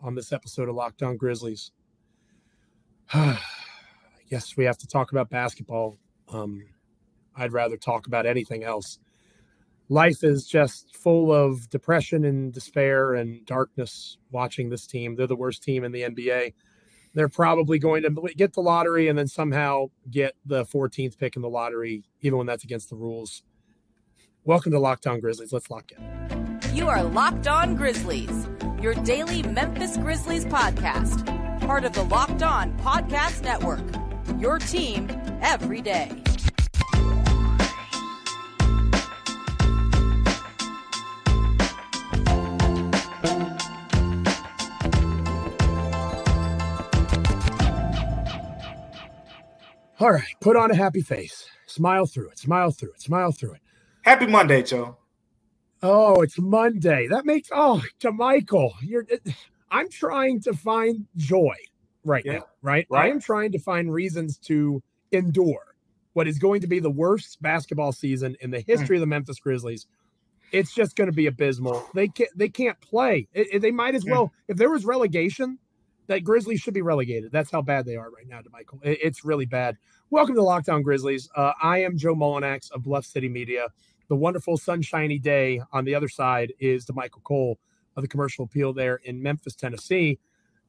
on this episode of Locked On Grizzlies. I guess we have to talk about basketball. Um, I'd rather talk about anything else. Life is just full of depression and despair and darkness watching this team. They're the worst team in the NBA. They're probably going to get the lottery and then somehow get the 14th pick in the lottery, even when that's against the rules. Welcome to Locked On Grizzlies. Let's lock in. You are Locked On Grizzlies, your daily Memphis Grizzlies podcast, part of the Locked On Podcast Network. Your team every day. All right, put on a happy face. Smile through it. Smile through it. Smile through it. Happy Monday, Joe. Oh, it's Monday. That makes oh, Damichael, you're. I'm trying to find joy right yeah, now. Right? right? I am trying to find reasons to endure what is going to be the worst basketball season in the history mm. of the Memphis Grizzlies. It's just going to be abysmal. They can't. They can't play. It, it, they might as well. If there was relegation, that Grizzlies should be relegated. That's how bad they are right now, Damichael. It, it's really bad. Welcome to Locked On Grizzlies. Uh, I am Joe Mullinax of Bluff City Media. The wonderful sunshiny day on the other side is Damichael Cole of the Commercial Appeal there in Memphis, Tennessee.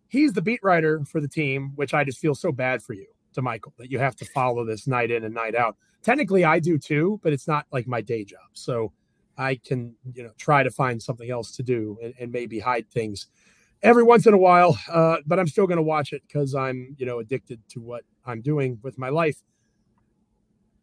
He's the beat writer for the team, which I just feel so bad for you, Damichael, that you have to follow this night in and night out. Technically, I do too, but it's not like my day job. So I can, you know, try to find something else to do and, and maybe hide things every once in a while, uh, but I'm still going to watch it because I'm, you know, addicted to what I'm doing with my life.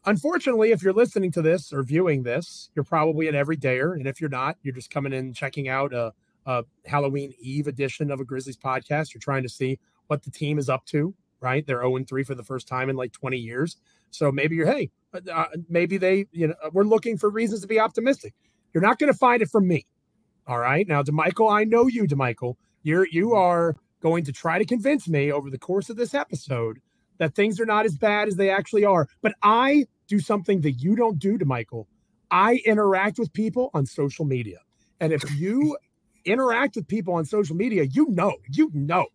Unfortunately, if you're listening to this or viewing this, you're probably an everydayer, and if you're not, you're just coming in checking out a, a Halloween Eve edition of a Grizzlies podcast. You're trying to see what the team is up to. Right? They're 0 3 for the first time in like 20 years. So maybe you're, hey, uh, maybe they, you know, we're looking for reasons to be optimistic. You're not going to find it from me. All right. Now, Damichael, I know you, Damichael. You're you are going to try to convince me over the course of this episode that things are not as bad as they actually are. But I do something that you don't do Damichael. I interact with people on social media. And if you interact with people on social media, you know, you know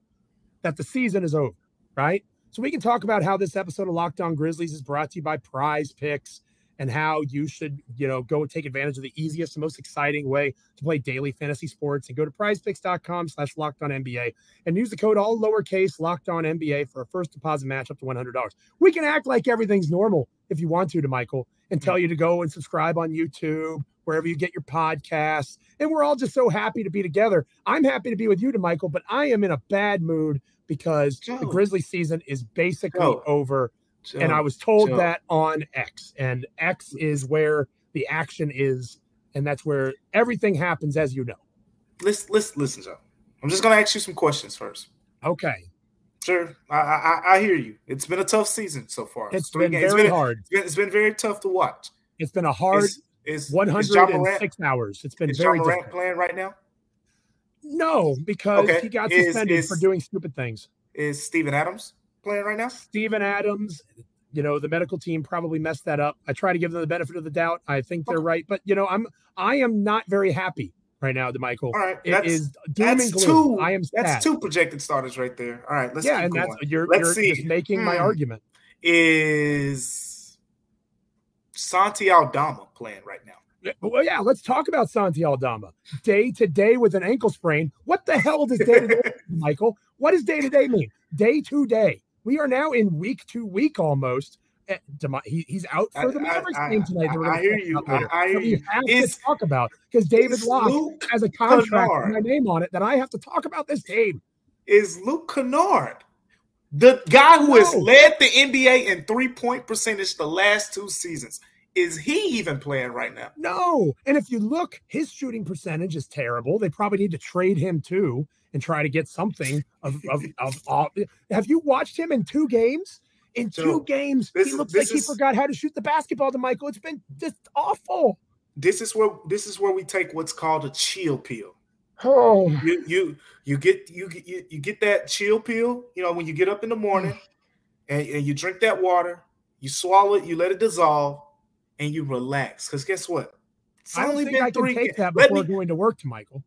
that the season is over, right? So we can talk about how this episode of Locked On Grizzlies is brought to you by Prize Picks and how you should, you know, go and take advantage of the easiest and most exciting way to play daily fantasy sports and go to prizepicks.com slash locked on NBA and use the code all lowercase locked on NBA for a first deposit match up to $100. We can act like everything's normal if you want to, Damichael, and tell you to go and subscribe on YouTube, wherever you get your podcasts. And we're all just so happy to be together. I'm happy to be with you, Damichael, but I am in a bad mood because the Grizzly season is basically over Joe, and I was told Joe. that on X, and X is where the action is, and that's where everything happens, as you know. Listen, listen, listen, Joe. I'm just gonna ask you some questions first. Okay. Sure, I, I, I hear you. It's been a tough season so far. It's been games. very it's been, hard. It's been, it's been, very tough to watch. It's been a hard is, is, 106 hours. It's been is very Morant playing right now. No, because okay. he got suspended is, for doing stupid things. Is Steven Adams playing right now? Steven Adams, you know, the medical team probably messed that up. I try to give them the benefit of the doubt. I think they're right, but you know, I'm I am not very happy right now, Damichael. All right, it that's, is that's two. I am. Sad. That's two projected starters right there. All right, let's yeah, and going. that's you're, let's you're see. just making hmm. my argument. Is Santi Aldama playing right now? Well, yeah, let's talk about Santi Aldama. Day to day with an ankle sprain. What the hell does day to day, Michael? What does day to day mean? Day to day. We are now in week to week almost. Eh, he, he's out for the Mavericks game tonight. I, I, hear you. I, I hear you. have it's, to talk about because David Locke has a contract with my name on it that I have to talk about this team. Is Luke Kennard the guy who has led the NBA in three point percentage the last two seasons? Is he even playing right now? No. And if you look, his shooting percentage is terrible. They probably need to trade him too and try to get something of of, of, have you watched him in two games? In so two games, he looks like he forgot how to shoot the basketball Damichael. It's been just awful. This is where this is where we take what's called a chill pill. Oh, you you you get you get you, you get that chill pill. You know when you get up in the morning and, and you drink that water, you swallow it, you let it dissolve, and you relax. Because guess what? It's I only been I three. Can take that before me, going to work Damichael.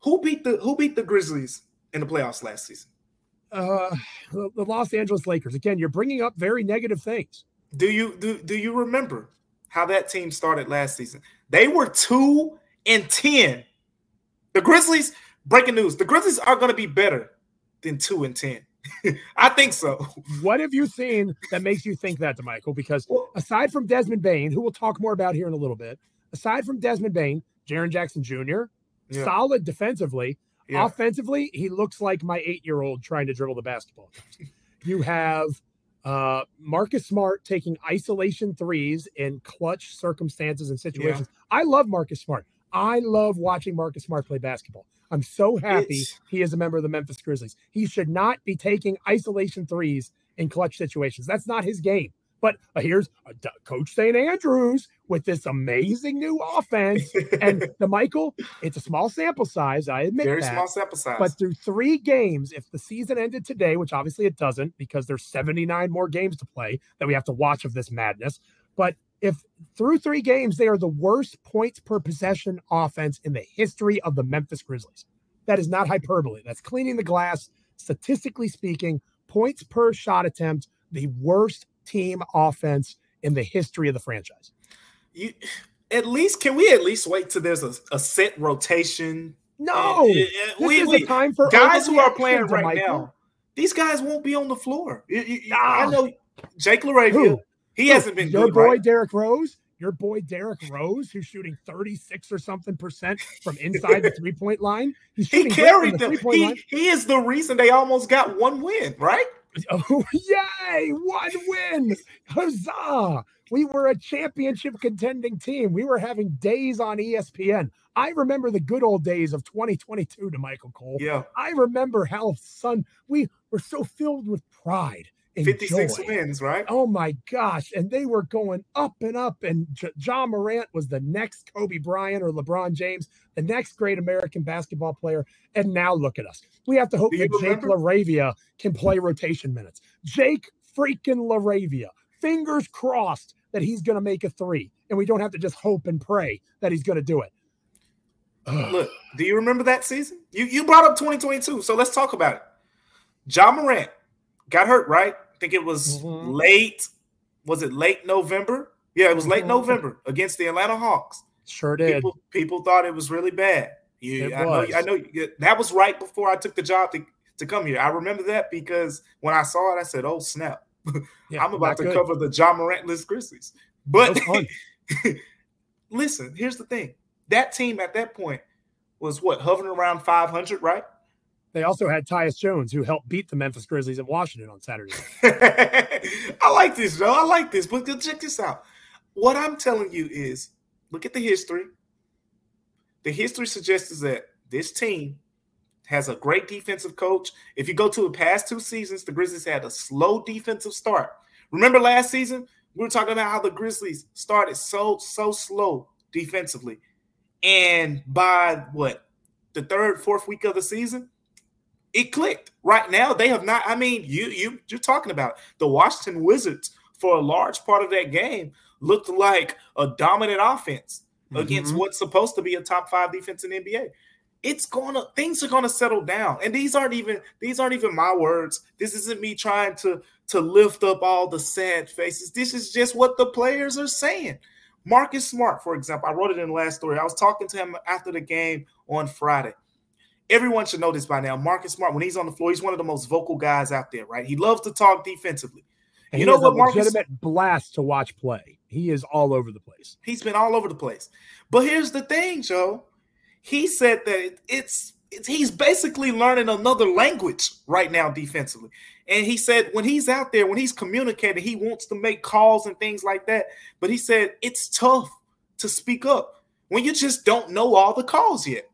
Who beat the Who beat the Grizzlies in the playoffs last season? Uh, the, the Los Angeles Lakers. Again, you're bringing up very negative things. Do you do do you remember how that team started last season? They were two and ten. The Grizzlies. Breaking news: the Grizzlies are going to be better than two and ten. I think so. What have you seen that makes you think that, Michael? Because aside from Desmond Bane, who we'll talk more about here in a little bit, aside from Desmond Bane, Jaren Jackson Jr., yeah. solid defensively. Yeah. Offensively, he looks like my eight-year-old trying to dribble the basketball. you have uh, Marcus Smart taking isolation threes in clutch circumstances and situations. Yeah. I love Marcus Smart. I love watching Marcus Smart play basketball. I'm so happy it's... he is a member of the Memphis Grizzlies. He should not be taking isolation threes in clutch situations. That's not his game. But uh, here's uh, Coach St. Andrews with this amazing new offense. and the Michael, it's a small sample size. I admit Very that. small sample size. But through three games, if the season ended today, which obviously it doesn't because there's 79 more games to play that we have to watch of this madness. But if through three games they are the worst points per possession offense in the history of the Memphis Grizzlies. That is not hyperbole. That's cleaning the glass. Statistically speaking, points per shot attempt, the worst team offense in the history of the franchise. You, at least, can we at least wait till there's a, a set rotation? No, and, and, and we, we, time for guys who are playing right Michael. now. These guys won't be on the floor. Nah. I ah. know Jake LaRavia. Who? He hasn't been your good, boy right? Derrick Rose. Your boy Derrick Rose, who's shooting 36 or something percent from inside the three point line. He's he carried the them. He, line. he is the reason they almost got one win, right? Oh, yay! One win! Huzzah! We were a championship contending team. We were having days on ESPN. I remember the good old days of 2022 Damichael Cole. Yeah. I remember how, son, we were so filled with pride 56 joy. wins, right? Oh my gosh. And they were going up and up. And J- Ja Morant was the next Kobe Bryant or LeBron James, the next great American basketball player. And now look at us. We have to hope that Jake LaRavia can play rotation minutes. Jake freaking LaRavia. Fingers crossed that he's going to make a three. And we don't have to just hope and pray that he's going to do it. Look, do you remember that season? You you brought up 2022, so let's talk about it. Ja Morant got hurt, right? I think it was mm-hmm. late. Was it late November? Yeah, it was late mm-hmm. November against the Atlanta Hawks. Sure did. People, people thought it was really bad. You, I know. I know that was right before I took the job to, to come here. I remember that because when I saw it, I said, "Oh snap! Yeah, I'm about to good. cover the Ja Morantless Grizzlies." But listen, here's the thing: that team at that point was what hovering around 500, right? They also had Tyus Jones, who helped beat the Memphis Grizzlies in Washington on Saturday. I like this, Joe. I like this. But check this out. What I'm telling you is look at the history. The history suggests that this team has a great defensive coach. If you go to the past two seasons, the Grizzlies had a slow defensive start. Remember last season? We were talking about how the Grizzlies started so, so slow defensively. And by what? The third, fourth week of the season, it clicked. Right now, they have not. I mean, you you you're talking about the Washington Wizards for a large part of that game looked like a dominant offense mm-hmm. against what's supposed to be a top five defense in the NBA. It's gonna things are gonna settle down, and these aren't even these aren't even my words. This isn't me trying to to lift up all the sad faces. This is just what the players are saying. Marcus Smart, for example, I wrote it in the last story. I was talking to him after the game on Friday everyone should know this by now. Marcus Smart, when he's on the floor, he's one of the most vocal guys out there, right? He loves to talk defensively. And you know what, Marcus? Legitimate blast to watch play. He is all over the place. He's been all over the place. But here's the thing, Joe. He said that it's, it's he's basically learning another language right now defensively. And he said when he's out there, when he's communicating, he wants to make calls and things like that. But he said it's tough to speak up when you just don't know all the calls yet.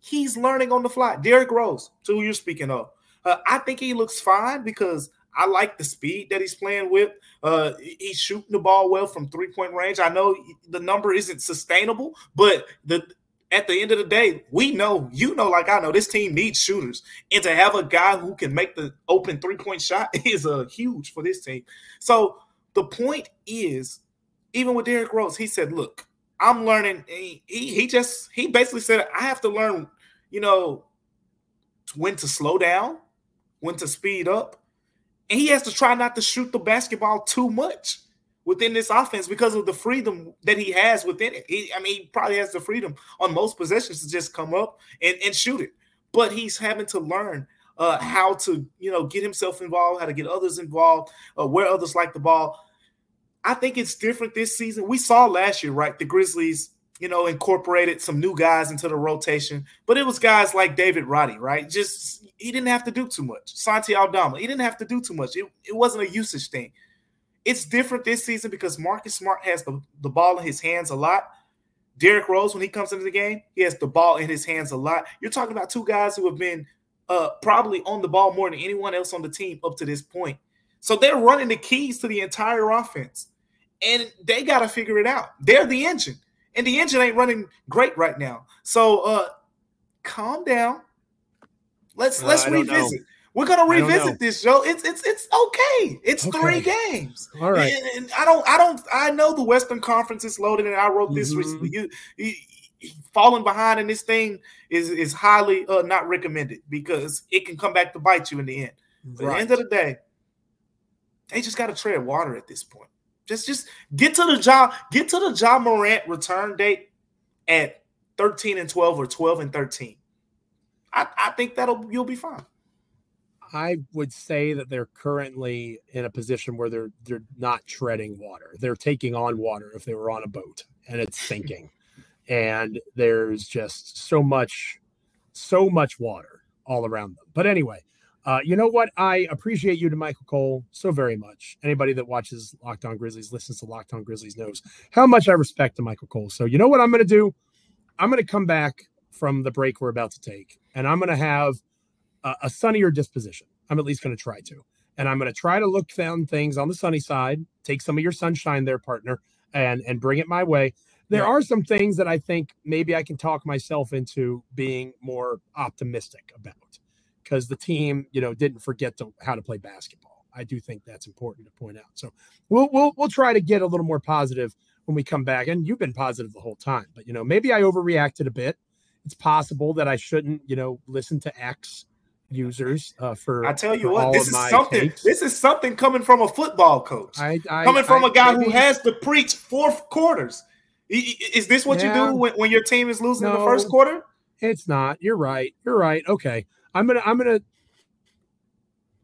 He's learning on the fly. Derrick Rose, to who you're speaking of. Uh, I think he looks fine because I like the speed that he's playing with. Uh, he's shooting the ball well from three point range. I know the number isn't sustainable, but the at the end of the day, we know, you know, like I know, this team needs shooters, and to have a guy who can make the open three point shot is a uh, huge for this team. So the point is, even with Derrick Rose, he said, "Look, I'm learning. He, he just he basically said I have to learn, you know, when to slow down, when to speed up, and he has to try not to shoot the basketball too much within this offense because of the freedom that he has within it. He, I mean, he probably has the freedom on most possessions to just come up and, and shoot it, but he's having to learn uh, how to, you know, get himself involved, how to get others involved, uh, where others like the ball. I think it's different this season. We saw last year, right? The Grizzlies, you know, incorporated some new guys into the rotation, but it was guys like David Roddy, right? Just he didn't have to do too much. Santi Aldama, he didn't have to do too much. It, it wasn't a usage thing. It's different this season because Marcus Smart has the, the ball in his hands a lot. Derrick Rose, when he comes into the game, he has the ball in his hands a lot. You're talking about two guys who have been uh, probably on the ball more than anyone else on the team up to this point. So they're running the keys to the entire offense, and they got to figure it out. They're the engine, and the engine ain't running great right now. So uh, calm down. Let's uh, let's revisit. We're gonna revisit this show. It's it's it's okay. It's okay. three games. All right. And, and, I don't I don't I know the Western Conference is loaded, and I wrote this mm-hmm. recently. You, you, falling behind in this thing is is highly uh, not recommended because it can come back to bite you in the end. Right. At the end of the day, they just got to tread water at this point. Just just get to the job. Get to the Ja Morant return date at 13 and 12 or 12 and 13. I, I think that'll you'll be fine. I would say that they're currently in a position where they're they're not treading water. They're taking on water if they were on a boat and it's sinking. and there's just so much so much water all around them. But anyway, uh, you know what? I appreciate you Damichael Cole so very much. Anybody that watches Locked On Grizzlies, listens to Locked On Grizzlies, knows how much I respect Damichael Cole. So you know what I'm going to do? I'm going to come back from the break we're about to take, and I'm going to have a, a sunnier disposition. I'm at least going to try to. And I'm going to try to look down things on the sunny side, take some of your sunshine there, partner, and and bring it my way. There yeah. are some things that I think maybe I can talk myself into being more optimistic about because the team, you know, didn't forget to, how to play basketball. I do think that's important to point out. So we'll we'll we'll try to get a little more positive when we come back. And you've been positive the whole time, but you know, maybe I overreacted a bit. It's possible that I shouldn't, you know, listen to X users uh, for. I tell you what, this is something. Takes. This is something coming from a football coach. I, I, coming from I, a guy maybe, who has to preach fourth quarters. Is this what yeah, you do when, when your team is losing no, in the first quarter? It's not. You're right. You're right. Okay, I'm gonna. I'm gonna.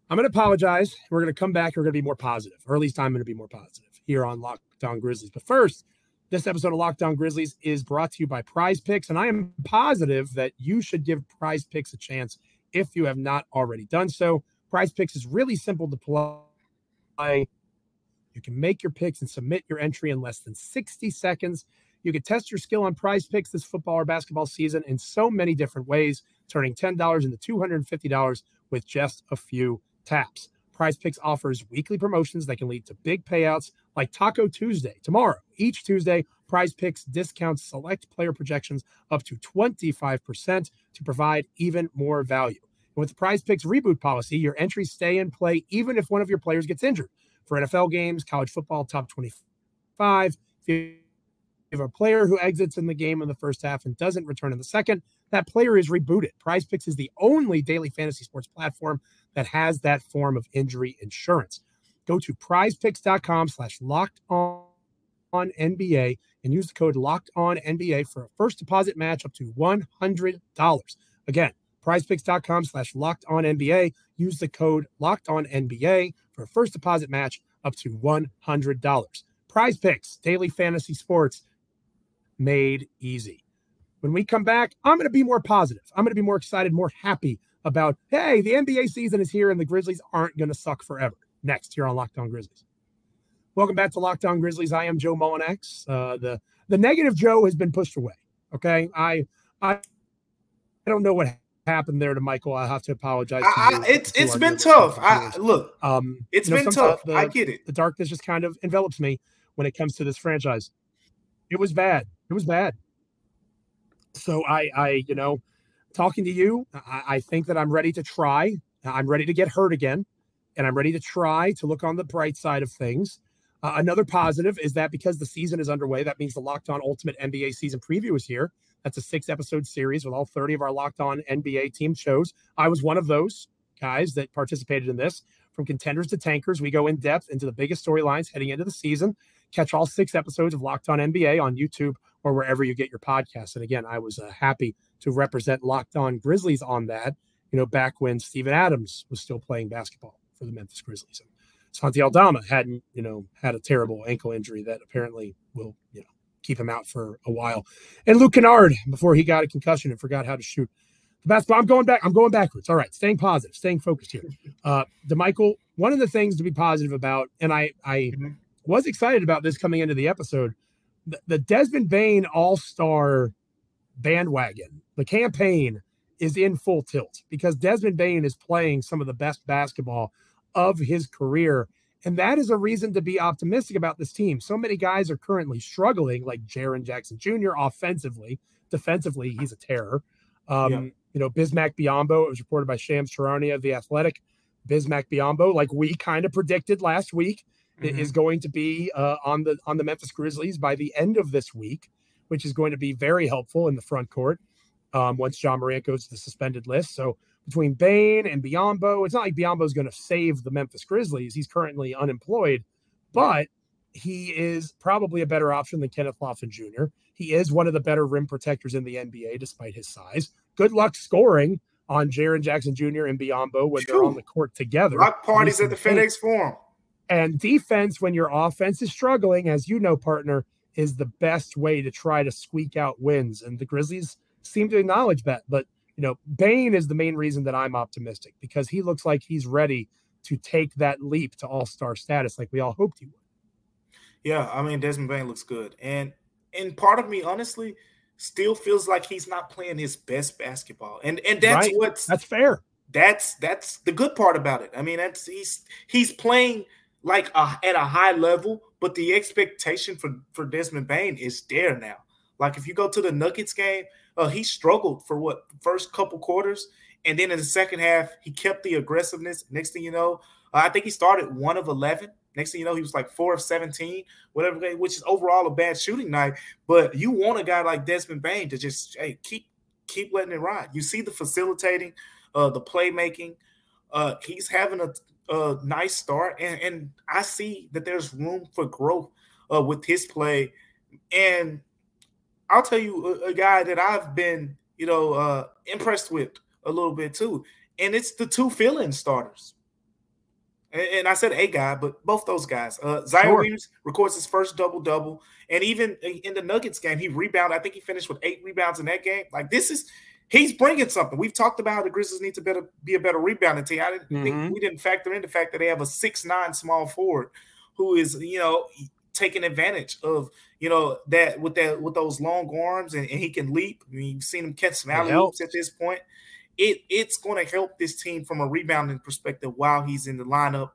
I'm gonna apologize. We're gonna come back. We're gonna be more positive, or at least I'm gonna be more positive here on Locked On Grizzlies. But first, this episode of Locked On Grizzlies is brought to you by Prize Picks, and I am positive that you should give Prize Picks a chance if you have not already done so. Prize Picks is really simple to play. You can make your picks and submit your entry in less than 60 seconds. You can test your skill on prize picks this football or basketball season in so many different ways, turning $10 into $250 with just a few taps. Prize Picks offers weekly promotions that can lead to big payouts like Taco Tuesday tomorrow. Each Tuesday, Prize Picks discounts select player projections up to 25% to provide even more value. And with the Prize Picks reboot policy, your entries stay in play even if one of your players gets injured. For NFL games, college football, top 25, if a player who exits in the game in the first half and doesn't return in the second, that player is rebooted. Prize Picks is the only daily fantasy sports platform that has that form of injury insurance. Go to prizepicks.com slash locked on NBA and use the code locked on NBA for a first deposit match up to $100. Again, prizepicks.com slash locked on NBA. Use the code locked on NBA for a first deposit match up to $100. Prize Picks, daily fantasy sports made easy. When we come back, I'm going to be more positive. I'm going to be more excited, more happy about, hey, the NBA season is here and the Grizzlies aren't going to suck forever. Next, here on Locked On Grizzlies. Welcome back to Locked On Grizzlies. I am Joe Mullinax. Uh, the the negative Joe has been pushed away. Okay, I I I don't know what happened there Damichael. I have to apologize. To I, it's to it's been tough. I look, um, it's you know, been tough. The, I get it. The darkness just kind of envelops me when it comes to this franchise. It was bad. It was bad. So I I you know, talking to you, I, I think that I'm ready to try. I'm ready to get hurt again, and I'm ready to try to look on the bright side of things. Uh, another positive is that because the season is underway, that means the Locked On Ultimate NBA season preview is here. That's a six episode series with all 30 of our locked on NBA team shows. I was one of those guys that participated in this. From contenders to tankers, we go in depth into the biggest storylines heading into the season. Catch all six episodes of Locked On NBA on YouTube or wherever you get your podcast. And again, I was uh, happy to represent Locked On Grizzlies on that, you know, back when Steven Adams was still playing basketball for the Memphis Grizzlies. And Santi Aldama hadn't, you know, had a terrible ankle injury that apparently will, you know, keep him out for a while. And Luke Kennard, before he got a concussion and forgot how to shoot the basketball. I'm going back. I'm going backwards. All right, staying positive, staying focused here. Uh, Damichael, one of the things to be positive about, and I, I mm-hmm. was excited about this coming into the episode, the, the Desmond Bane All Star bandwagon, the campaign is in full tilt because Desmond Bane is playing some of the best basketball of his career. And that is a reason to be optimistic about this team. So many guys are currently struggling, like Jaren Jackson Jr. offensively. Defensively, he's a terror. Um, yeah. You know, Bismack Biyombo, it was reported by Shams Charania of The Athletic. Bismack Biyombo, like we kind of predicted last week, mm-hmm. is going to be uh, on the on the Memphis Grizzlies by the end of this week, which is going to be very helpful in the front court um, once Ja Morant goes to the suspended list. So between Bane and Biyombo, it's not like Biyombo is going to save the Memphis Grizzlies. He's currently unemployed, but he is probably a better option than Kenneth Lofton Jr. He is one of the better rim protectors in the NBA, despite his size. Good luck scoring on Jaren Jackson Jr. and Biyombo when they're on the court together. Rock parties at the FedEx Forum. And defense, when your offense is struggling, as you know, partner, is the best way to try to squeak out wins. And the Grizzlies seem to acknowledge that. But you know, Bane is the main reason that I'm optimistic because he looks like he's ready to take that leap to all star status like we all hoped he would. Yeah, I mean Desmond Bane looks good. And and part of me honestly still feels like he's not playing his best basketball. And and that's right. what's that's fair. That's that's the good part about it. I mean, that's he's he's playing like a, at a high level, but the expectation for for Desmond Bane is there now. Like if you go to the Nuggets game, uh, he struggled for what first couple quarters, and then in the second half he kept the aggressiveness. Next thing you know, uh, I think he started one of eleven. Next thing you know, he was like four of seventeen, whatever, which is overall a bad shooting night. But you want a guy like Desmond Bane to just hey keep keep letting it ride. You see the facilitating, uh, the playmaking. Uh, he's having a, a nice start, and, and I see that there's room for growth uh, with his play. And I'll tell you a, a guy that I've been, you know, uh, impressed with a little bit too, and it's the two fill-in starters. And, and I said a guy, but both those guys. Uh, Zion sure. Williams records his first double double, and even in the Nuggets game, he rebounded. I think he finished with eight rebounds in that game. Like this is. He's bringing something. We've talked about the Grizzlies need to better be a better rebounding team. I didn't mm-hmm. think we didn't factor in the fact that they have a six nine small forward who is, you know, taking advantage of you know that with that with those long arms and, and he can leap. I mean, you've seen him catch some alley oops at this point. It it's going to help this team from a rebounding perspective while he's in the lineup.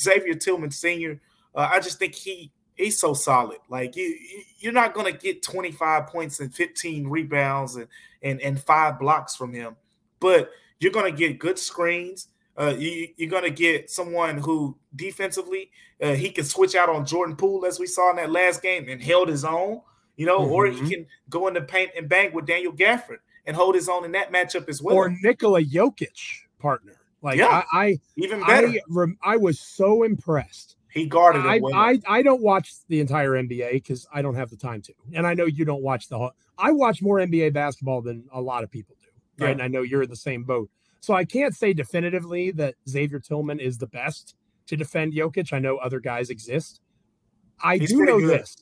Xavier Tillman Sr. Uh, I just think he he's so solid. Like you, you're not going to get 25 points and 15 rebounds and and and five blocks from him, but you're going to get good screens. Uh, you, are going to get someone who defensively uh, he can switch out on Jordan Poole as we saw in that last game and held his own, you know, mm-hmm. or he mm-hmm. can go in the paint and bang with Daniel Gafford and hold his own in that matchup as well. Or Nikola Jokic partner. Like yeah, I, I even better. I, I, was so impressed. He guarded I, I, I don't watch the entire NBA because I don't have the time to, and I know you don't watch the whole. I watch more NBA basketball than a lot of people do, right? Yeah. And I know you're in the same boat. So I can't say definitively that Xavier Tillman is the best to defend Jokic. I know other guys exist. I He's do know good. this.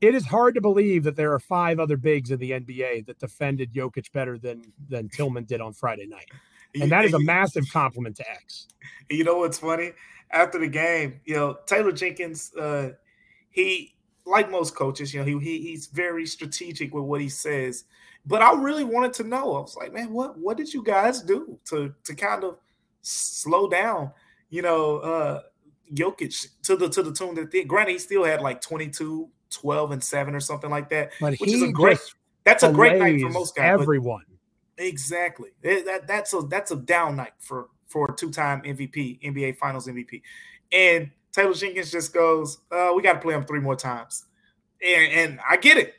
It is hard to believe that there are five other bigs in the NBA that defended Jokic better than than Tillman did on Friday night. And that is a massive compliment to X. You know what's funny? After the game, you know, Taylor Jenkins, uh, he like most coaches, you know, he, he he's very strategic with what he says. But I really wanted to know. I was like, man, what what did you guys do to to kind of slow down, you know, uh Jokic to the to the tune that they, granted he still had like 22, 12 and 7 or something like that, but which is a great that's a great night for most guys. Everyone. Exactly. That, that's a that's a down night for for a two-time MVP, NBA Finals MVP. And Taylor Jenkins just goes, uh, we got to play him three more times. And, and I get it.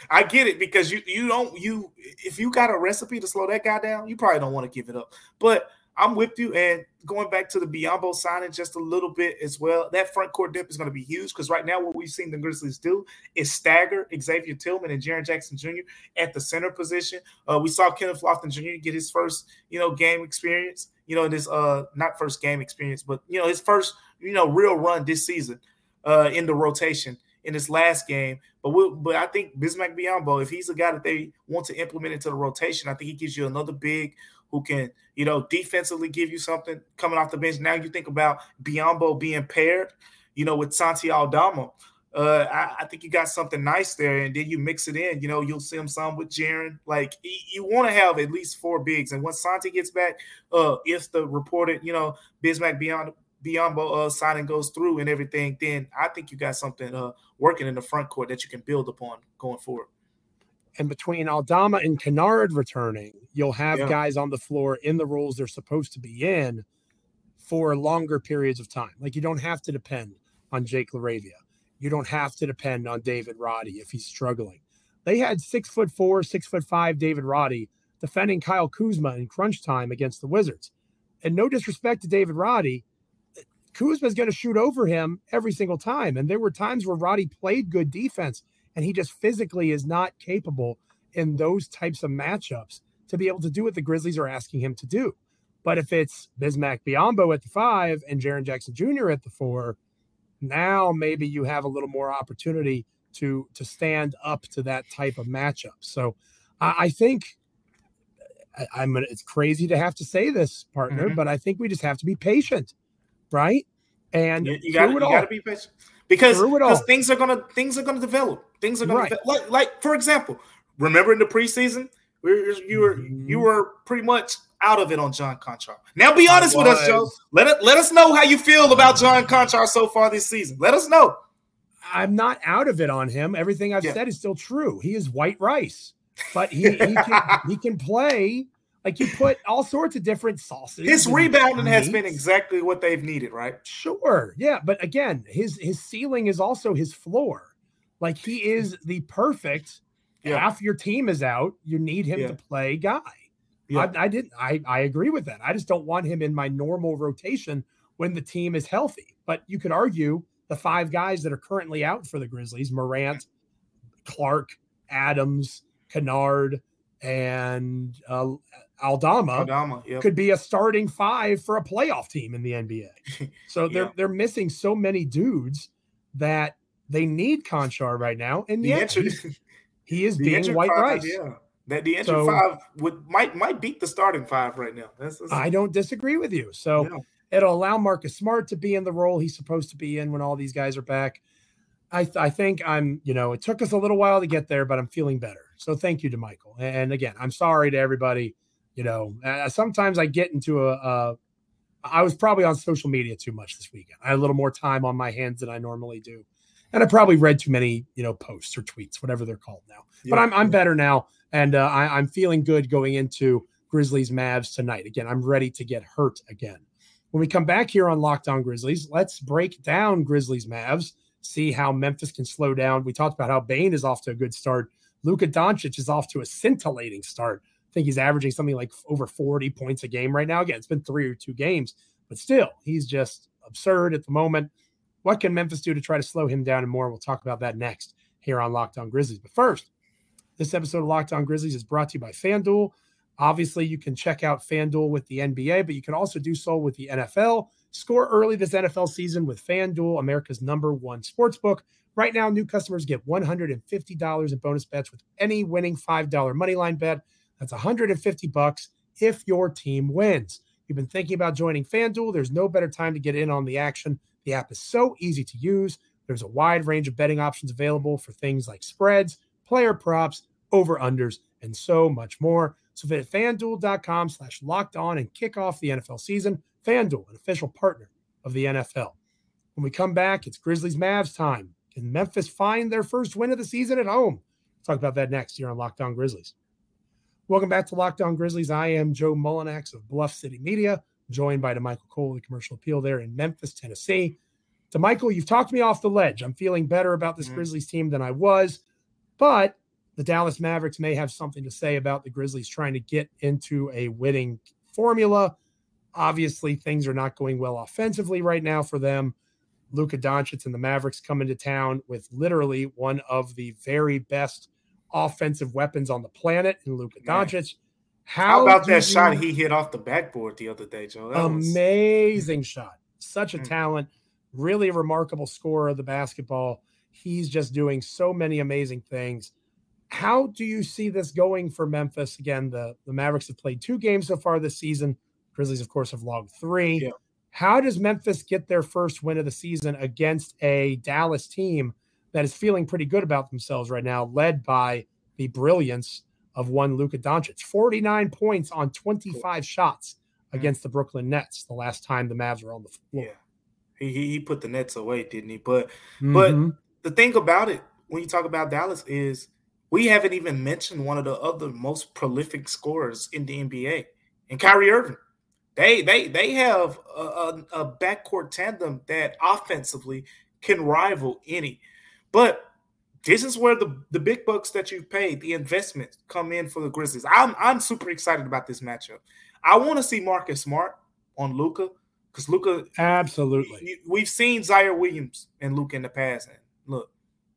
I get it because you you don't you if you got a recipe to slow that guy down, you probably don't want to give it up. But I'm with you. And going back to the Biyombo signing just a little bit as well, that front court depth is going to be huge because right now what we've seen the Grizzlies do is stagger Xavier Tillman and Jaren Jackson Jr. at the center position. Uh, we saw Kenneth Lofton Jr. get his first, you know, game experience. You know, this uh not first game experience, but you know his first, you know, real run this season uh in the rotation in his last game. But we'll, but I think Bismack Biyombo, if he's a guy that they want to implement into the rotation, I think he gives you another big who can, you know, defensively give you something coming off the bench. Now you think about Biyombo being paired, you know, with Santi Aldama. Uh, I, I, think you got something nice there, and then you mix it in. You know, you'll see him some with Jaren. Like you want to have at least four bigs, and once Santi gets back, uh, if the reported, you know, Bismack Beyond Biyombo uh, signing goes through and everything, then I think you got something uh working in the front court that you can build upon going forward. And between Aldama and Kennard returning, you'll have yeah. guys on the floor in the roles they're supposed to be in for longer periods of time. Like you don't have to depend on Jake LaRavia. You don't have to depend on David Roddy if he's struggling. They had six foot four, six foot five David Roddy defending Kyle Kuzma in crunch time against the Wizards. And no disrespect to David Roddy, Kuzma is going to shoot over him every single time. And there were times where Roddy played good defense and he just physically is not capable in those types of matchups to be able to do what the Grizzlies are asking him to do. But if it's Bismack Biyombo at the five and Jaren Jackson Jr. at the four, now maybe you have a little more opportunity to to stand up to that type of matchup. So I, I think I, am It's crazy to have to say this, partner, mm-hmm. but I think we just have to be patient, right? And you, you got to be patient because because things are gonna things are gonna develop. Things are gonna right. like like for example, remember in the preseason, you were mm-hmm. you were pretty much out of it on John Konchar. Now be honest with us, Joe. Let it let us know how you feel about John Konchar so far this season. Let us know. I'm not out of it on him. Everything I've yeah. said is still true. He is white rice, but he he can, he can play like you put all sorts of different sauces. His rebounding meats. has been exactly what they've needed, right? Sure. Yeah, but again, his his ceiling is also his floor. Like he is the perfect yeah. half your team is out, you need him yeah. to play guy. Yeah. I, I didn't I I agree with that. I just don't want him in my normal rotation when the team is healthy. But you could argue the five guys that are currently out for the Grizzlies, Morant, Clarke, Adams, Kennard, and uh, Aldama, Aldama yep. could be a starting five for a playoff team in the NBA. So they're yeah. they're missing so many dudes that they need Konchar right now. And the yet, he is being white five, rice. Yeah. That the entry so, five would might might beat the starting five right now. That's, that's, I don't disagree with you. So it'll allow Marcus Smart to be in the role he's supposed to be in when all these guys are back. I, th- I think I'm, you know, it took us a little while to get there, but I'm feeling better. So thank you Damichael. And again, I'm sorry to everybody. You know, uh, sometimes I get into a, a. I was probably on social media too much this weekend. I had a little more time on my hands than I normally do, and I probably read too many, you know, posts or tweets, whatever they're called now. Yeah. But I'm I'm better now, and uh, I, I'm feeling good going into Grizzlies Mavs tonight. Again, I'm ready to get hurt again. When we come back here on Locked On Grizzlies, let's break down Grizzlies Mavs see how Memphis can slow down. We talked about how Bane is off to a good start. Luka Doncic is off to a scintillating start. I think he's averaging something like over 40 points a game right now. Again, it's been three or two games, but still, he's just absurd at the moment. What can Memphis do to try to slow him down and more? We'll talk about that next here on Locked On Grizzlies. But first, this episode of Locked On Grizzlies is brought to you by FanDuel. Obviously, you can check out FanDuel with the NBA, but you can also do so with the NFL. Score early this NFL season with FanDuel, America's number one sportsbook. Right now, new customers get $150 in bonus bets with any winning $5 moneyline bet. That's 150 bucks if your team wins. You've been thinking about joining FanDuel. There's no better time to get in on the action. The app is so easy to use. There's a wide range of betting options available for things like spreads, player props, over-unders, and so much more. So visit fanduel.com slash locked on and kick off the NFL season. FanDuel, an official partner of the NFL. When we come back, it's Grizzlies Mavs time. Can Memphis find their first win of the season at home? Talk about that next here on Locked On Grizzlies. Welcome back to Locked On Grizzlies. I am Joe Mullinax of Bluff City Media, joined by Damichael Cole, the commercial appeal there in Memphis, Tennessee. Damichael, you've talked me off the ledge. I'm feeling better about this mm-hmm. Grizzlies team than I was. But the Dallas Mavericks may have something to say about the Grizzlies trying to get into a winning formula. Obviously, things are not going well offensively right now for them. Luka Doncic and the Mavericks come into town with literally one of the very best offensive weapons on the planet in Luka Doncic. How, How, about that shot he hit off the backboard the other day, Joe? That amazing was... shot. Such a mm. talent, really remarkable scorer of the basketball. He's just doing so many amazing things. How do you see this going for Memphis? Again, the, the Mavericks have played two games so far this season. Grizzlies, of course, have logged three. Yeah. How does Memphis get their first win of the season against a Dallas team that is feeling pretty good about themselves right now, led by the brilliance of one Luka Doncic? 49 points on 25 shots mm-hmm. against the Brooklyn Nets the last time the Mavs were on the floor. Yeah. He, he put the Nets away, didn't he? But mm-hmm. but the thing about it, when you talk about Dallas, is we haven't even mentioned one of the other most prolific scorers in the NBA, and Kyrie Irving. They they they have a, a, a backcourt tandem that offensively can rival any. But this is where the, the big bucks that you've paid, the investments come in for the Grizzlies. I'm I'm super excited about this matchup. I want to see Marcus Smart on Luka because Luka absolutely. We've seen Ziaire Williams and Luka in the past. And look,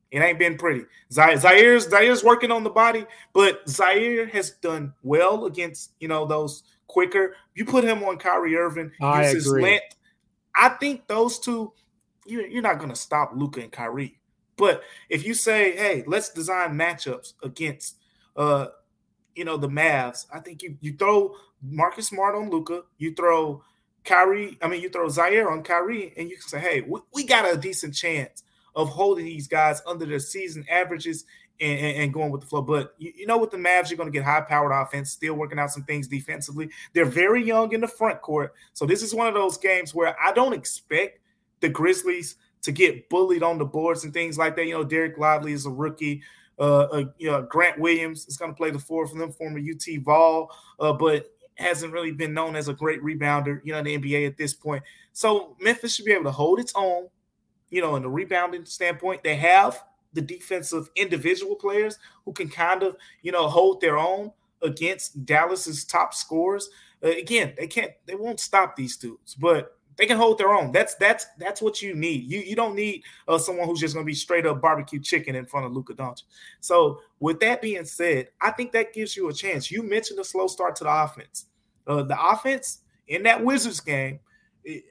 it ain't been pretty. Ziaire's Ziaire's working on the body, but Ziaire has done well against you know those quicker. You put him on Kyrie Irving, I agree. length. I think those two, you, you're not going to stop Luka and Kyrie. But if you say, hey, let's design matchups against, uh, you know, the Mavs, I think you you throw Marcus Smart on Luka, you throw Kyrie, I mean, you throw Ziaire on Kyrie, and you can say, hey, we, we got a decent chance of holding these guys under their season averages and, and, and going with the flow. But you, you know, with the Mavs, you're going to get high powered offense, still working out some things defensively. They're very young in the front court. So this is one of those games where I don't expect the Grizzlies to get bullied on the boards and things like that. You know, Dereck Lively is a rookie. Uh, uh, you know, Grant Williams is going to play the four for them, former UT Vol, uh, but hasn't really been known as a great rebounder, you know, in the NBA at this point. So Memphis should be able to hold its own, you know, in the rebounding standpoint. They have the defensive individual players who can kind of, you know, hold their own against Dallas's top scorers. Uh, again, they can't, they won't stop these dudes, but they can hold their own. That's that's that's what you need. You you don't need uh, someone who's just going to be straight up barbecue chicken in front of Luka Doncic. So with that being said, I think that gives you a chance. You mentioned a slow start to the offense. Uh, the offense in that Wizards game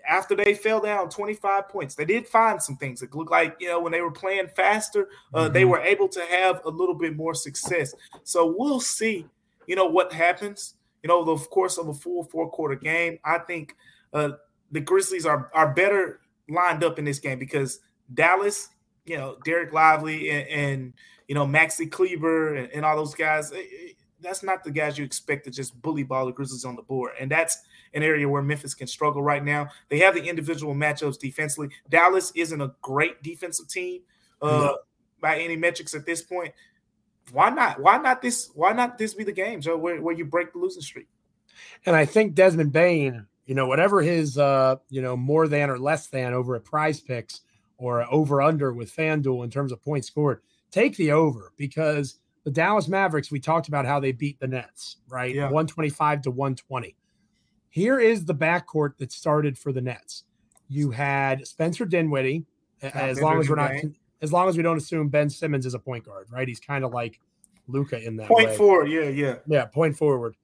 after they fell down 25 points, they did find some things. It looked like, you know, when they were playing faster, uh, mm-hmm. they were able to have a little bit more success. So we'll see, you know, what happens, you know, the course of a full four quarter game. I think uh, the Grizzlies are, are better lined up in this game because Dallas, you know, Dereck Lively and, and you know, Maxi Kleber and, and all those guys, it, that's not the guys you expect to just bully ball the Grizzlies on the board. And that's an area where Memphis can struggle right now. They have the individual matchups defensively. Dallas isn't a great defensive team uh, no. by any metrics at this point. Why not? Why not this? Why not this be the game, Joe, where, where you break the losing streak? And I think Desmond Bane, you know, whatever his uh, you know, more than or less than over at prize picks or over under with FanDuel in terms of points scored, take the over because the Dallas Mavericks, we talked about how they beat the Nets, right? Yeah. 125 to 120. Here is the backcourt that started for the Nets. You had Spencer Dinwiddie, as long as we're not, as long as we don't assume Ben Simmons is a point guard, right? He's kind of like Luka in that point way. forward, yeah, yeah, yeah, point forward.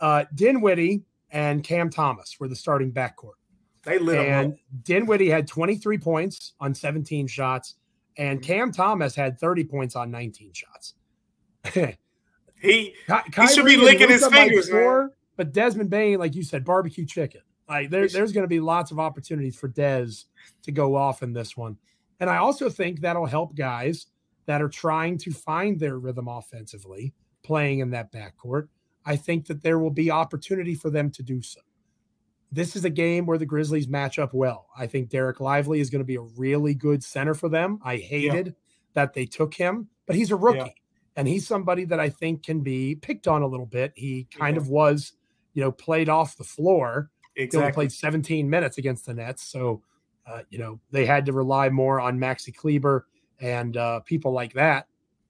Uh, Dinwiddie and Cam Thomas were the starting backcourt. They lit and Dinwiddie had 23 points on 17 shots, and mm-hmm. Cam Thomas had 30 points on 19 shots. he he should be licking his fingers, man. But Desmond Bane, like you said, barbecue chicken. Like there, there's going to be lots of opportunities for Dez to go off in this one. And I also think that'll help guys that are trying to find their rhythm offensively playing in that backcourt. I think that there will be opportunity for them to do so. This is a game where the Grizzlies match up well. I think Dereck Lively is going to be a really good center for them. I hated yeah. that they took him, but he's a rookie. Yeah. And he's somebody that I think can be picked on a little bit. He kind yeah. of was you know, played off the floor. Exactly. He only played 17 minutes against the Nets. So, uh, you know, they had to rely more on Maxi Kleber and uh, people like that.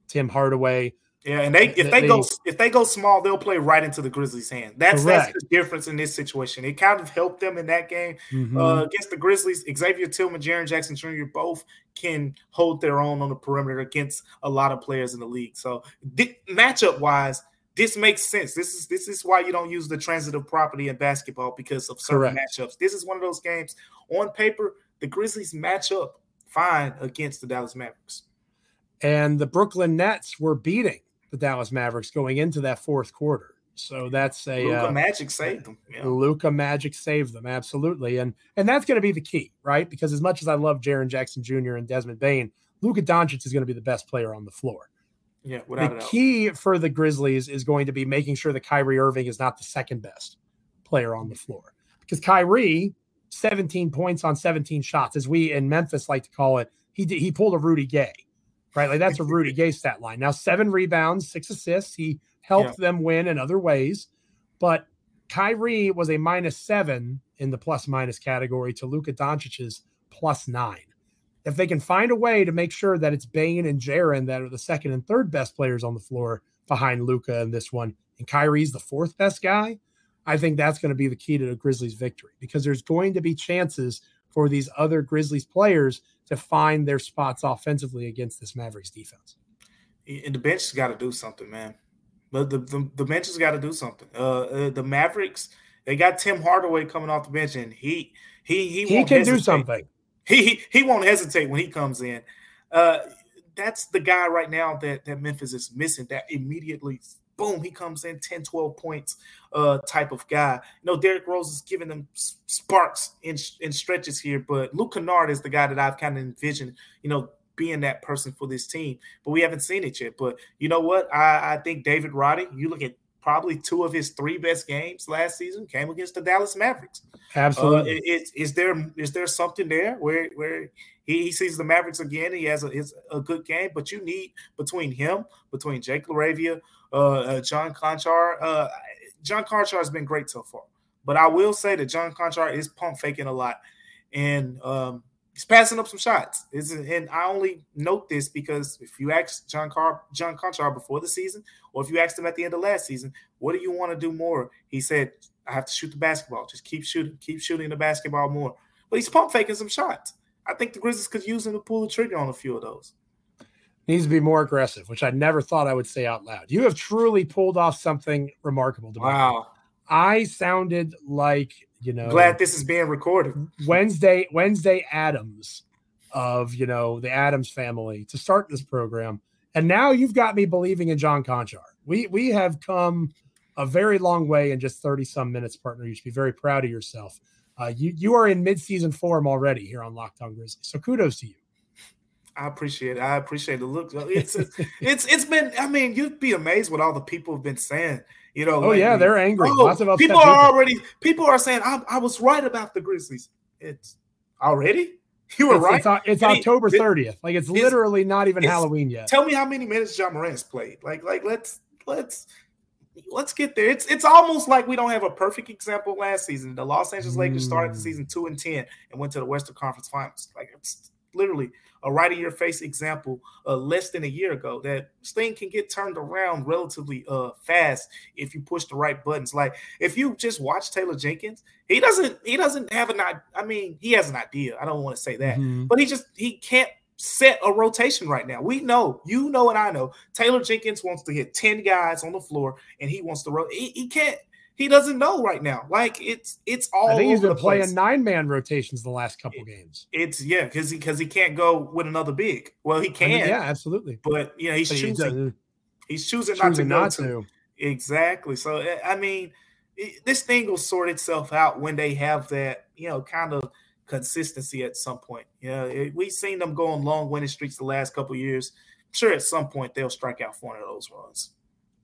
Tim Hardaway. Yeah, and they if they, they, go if they go small, they'll play right into the Grizzlies' hand. That's correct. that's the difference in this situation. It kind of helped them in that game mm-hmm. uh, against the Grizzlies. Xavier Tillman, Jaren Jackson Jr. both can hold their own on the perimeter against a lot of players in the league. So th- matchup wise, this makes sense. This is this is why you don't use the transitive property in basketball because of certain correct. matchups. This is one of those games on paper the Grizzlies match up fine against the Dallas Mavericks. And the Brooklyn Nets were beating the Dallas Mavericks going into that fourth quarter. So that's a Luka uh, Magic saved them. Yeah. Luka Magic saved them absolutely, and and that's going to be the key, right? Because as much as I love Jaren Jackson Jr. and Desmond Bane, Luka Doncic is going to be the best player on the floor. Yeah, the key for the Grizzlies is going to be making sure that Kyrie Irving is not the second best player on the floor because Kyrie, 17 points on 17 shots, as we in Memphis like to call it, he he pulled a Rudy Gay right? Like that's a Rudy Gay stat line. Now, seven rebounds, six assists. He helped yeah. them win in other ways, but Kyrie was a minus seven in the plus minus category to Luka Doncic's plus nine. If they can find a way to make sure that it's Bane and Jaren that are the second and third best players on the floor behind Luka in this one, and Kyrie's the fourth best guy, I think that's going to be the key to the Grizzlies' victory because there's going to be chances for these other Grizzlies players to find their spots offensively against this Mavericks defense. And the bench has got to do something, man. But the, the, the bench has got to do something. Uh, uh, the Mavericks, they got Tim Hardaway coming off the bench, and he he he, he can hesitate. do something. He, he he won't hesitate when he comes in. Uh, that's the guy right now that that Memphis is missing. That immediately boom, he comes in 10, 12 points uh, type of guy. You know, Derrick Rose is giving them sparks in, in stretches here, but Luke Kennard is the guy that I've kind of envisioned, you know, being that person for this team. But we haven't seen it yet. But you know what? I, I think David Roddy, you look at probably two of his three best games last season came against the Dallas Mavericks. Absolutely. Uh, is, is there is there something there where where he, he sees the Mavericks again? He has a, a good game, but you need between him, between Jake LaRavia, uh, uh, John Konchar, Uh, John Konchar has been great so far, but I will say that John Konchar is pump faking a lot, and um, he's passing up some shots. It's, and I only note this because if you ask John Car- John Konchar before the season, or if you asked him at the end of last season, what do you want to do more? He said, "I have to shoot the basketball. Just keep shooting, keep shooting the basketball more." But he's pump faking some shots. I think the Grizzlies could use him to pull the trigger on a few of those needs to be more aggressive, which I never thought I would say out loud. You have truly pulled off something remarkable. To wow. Me. I sounded like, you know, glad this is being recorded. Wednesday, Wednesday Addams of, you know, the Addams family to start this program. And now you've got me believing in John Konchar. We we have come a very long way in just 30 some minutes, partner. You should be very proud of yourself. Uh, you you are in midseason form already here on Locked On Grizzlies. So kudos to you. I appreciate it. I appreciate the look. It's it's it's been. I mean, you'd be amazed what all the people have been saying. You know. Oh yeah, they're angry. Oh, Lots of people are people. already. People are saying I, I, was right about the Grizzlies. It's already. You were it's, right. It's, it's October thirtieth. Like it's, it's literally not even Halloween yet. Tell me how many minutes Ja Morant's played. Like like let's let's let's get there. It's it's almost like we don't have a perfect example last season. The Los Angeles Lakers mm. started the mm. season two and ten and went to the Western Conference Finals. Like it's literally a right in your face example uh, less than a year ago that thing can get turned around relatively uh, fast if you push the right buttons. Like if you just watch Taylor Jenkins, he doesn't he doesn't have an I mean he has an idea. I don't want to say that, mm-hmm. but he just he can't set a rotation right now. We know, you know, and I know Taylor Jenkins wants to hit 10 guys on the floor and he wants to roll. He, he can't he doesn't know right now. Like it's it's all. I think he's been playing nine man rotations the last couple it, games. It's yeah, because he because he can't go with another big. Well, he can. I mean, yeah, absolutely. But you know, he's but choosing. He's choosing, choosing not to go not to. Exactly. So eh, I mean, it, this thing will sort itself out when they have that you know kind of consistency at some point. Yeah, you know, we've seen them go on long winning streaks the last couple years. I'm sure at some point they'll strike out for one of those runs.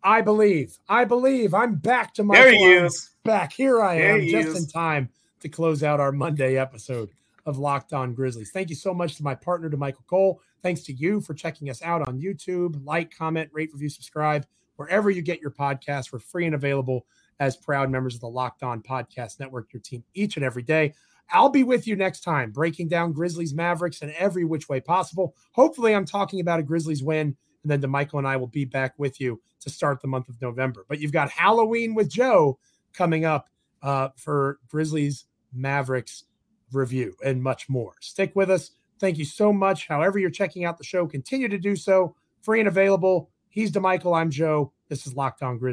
I believe. I believe. I'm back to my there he is. back. Here I there am, just is. in time to close out our Monday episode of Locked On Grizzlies. Thank you so much to my partner, Damichael Cole. Thanks to you for checking us out on YouTube. Like, comment, rate, review, subscribe wherever you get your podcasts. We're free and available as proud members of the Locked On Podcast Network, your team each and every day. I'll be with you next time, breaking down Grizzlies Mavericks in every which way possible. Hopefully, I'm talking about a Grizzlies win And then Damichael and I will be back with you to start the month of November. But you've got Halloween with Joe coming up uh, for Grizzlies Mavericks review and much more. Stick with us. Thank you so much. However, you're checking out the show, continue to do so. Free and available. He's Damichael. I'm Joe. This is Locked On Grizzlies.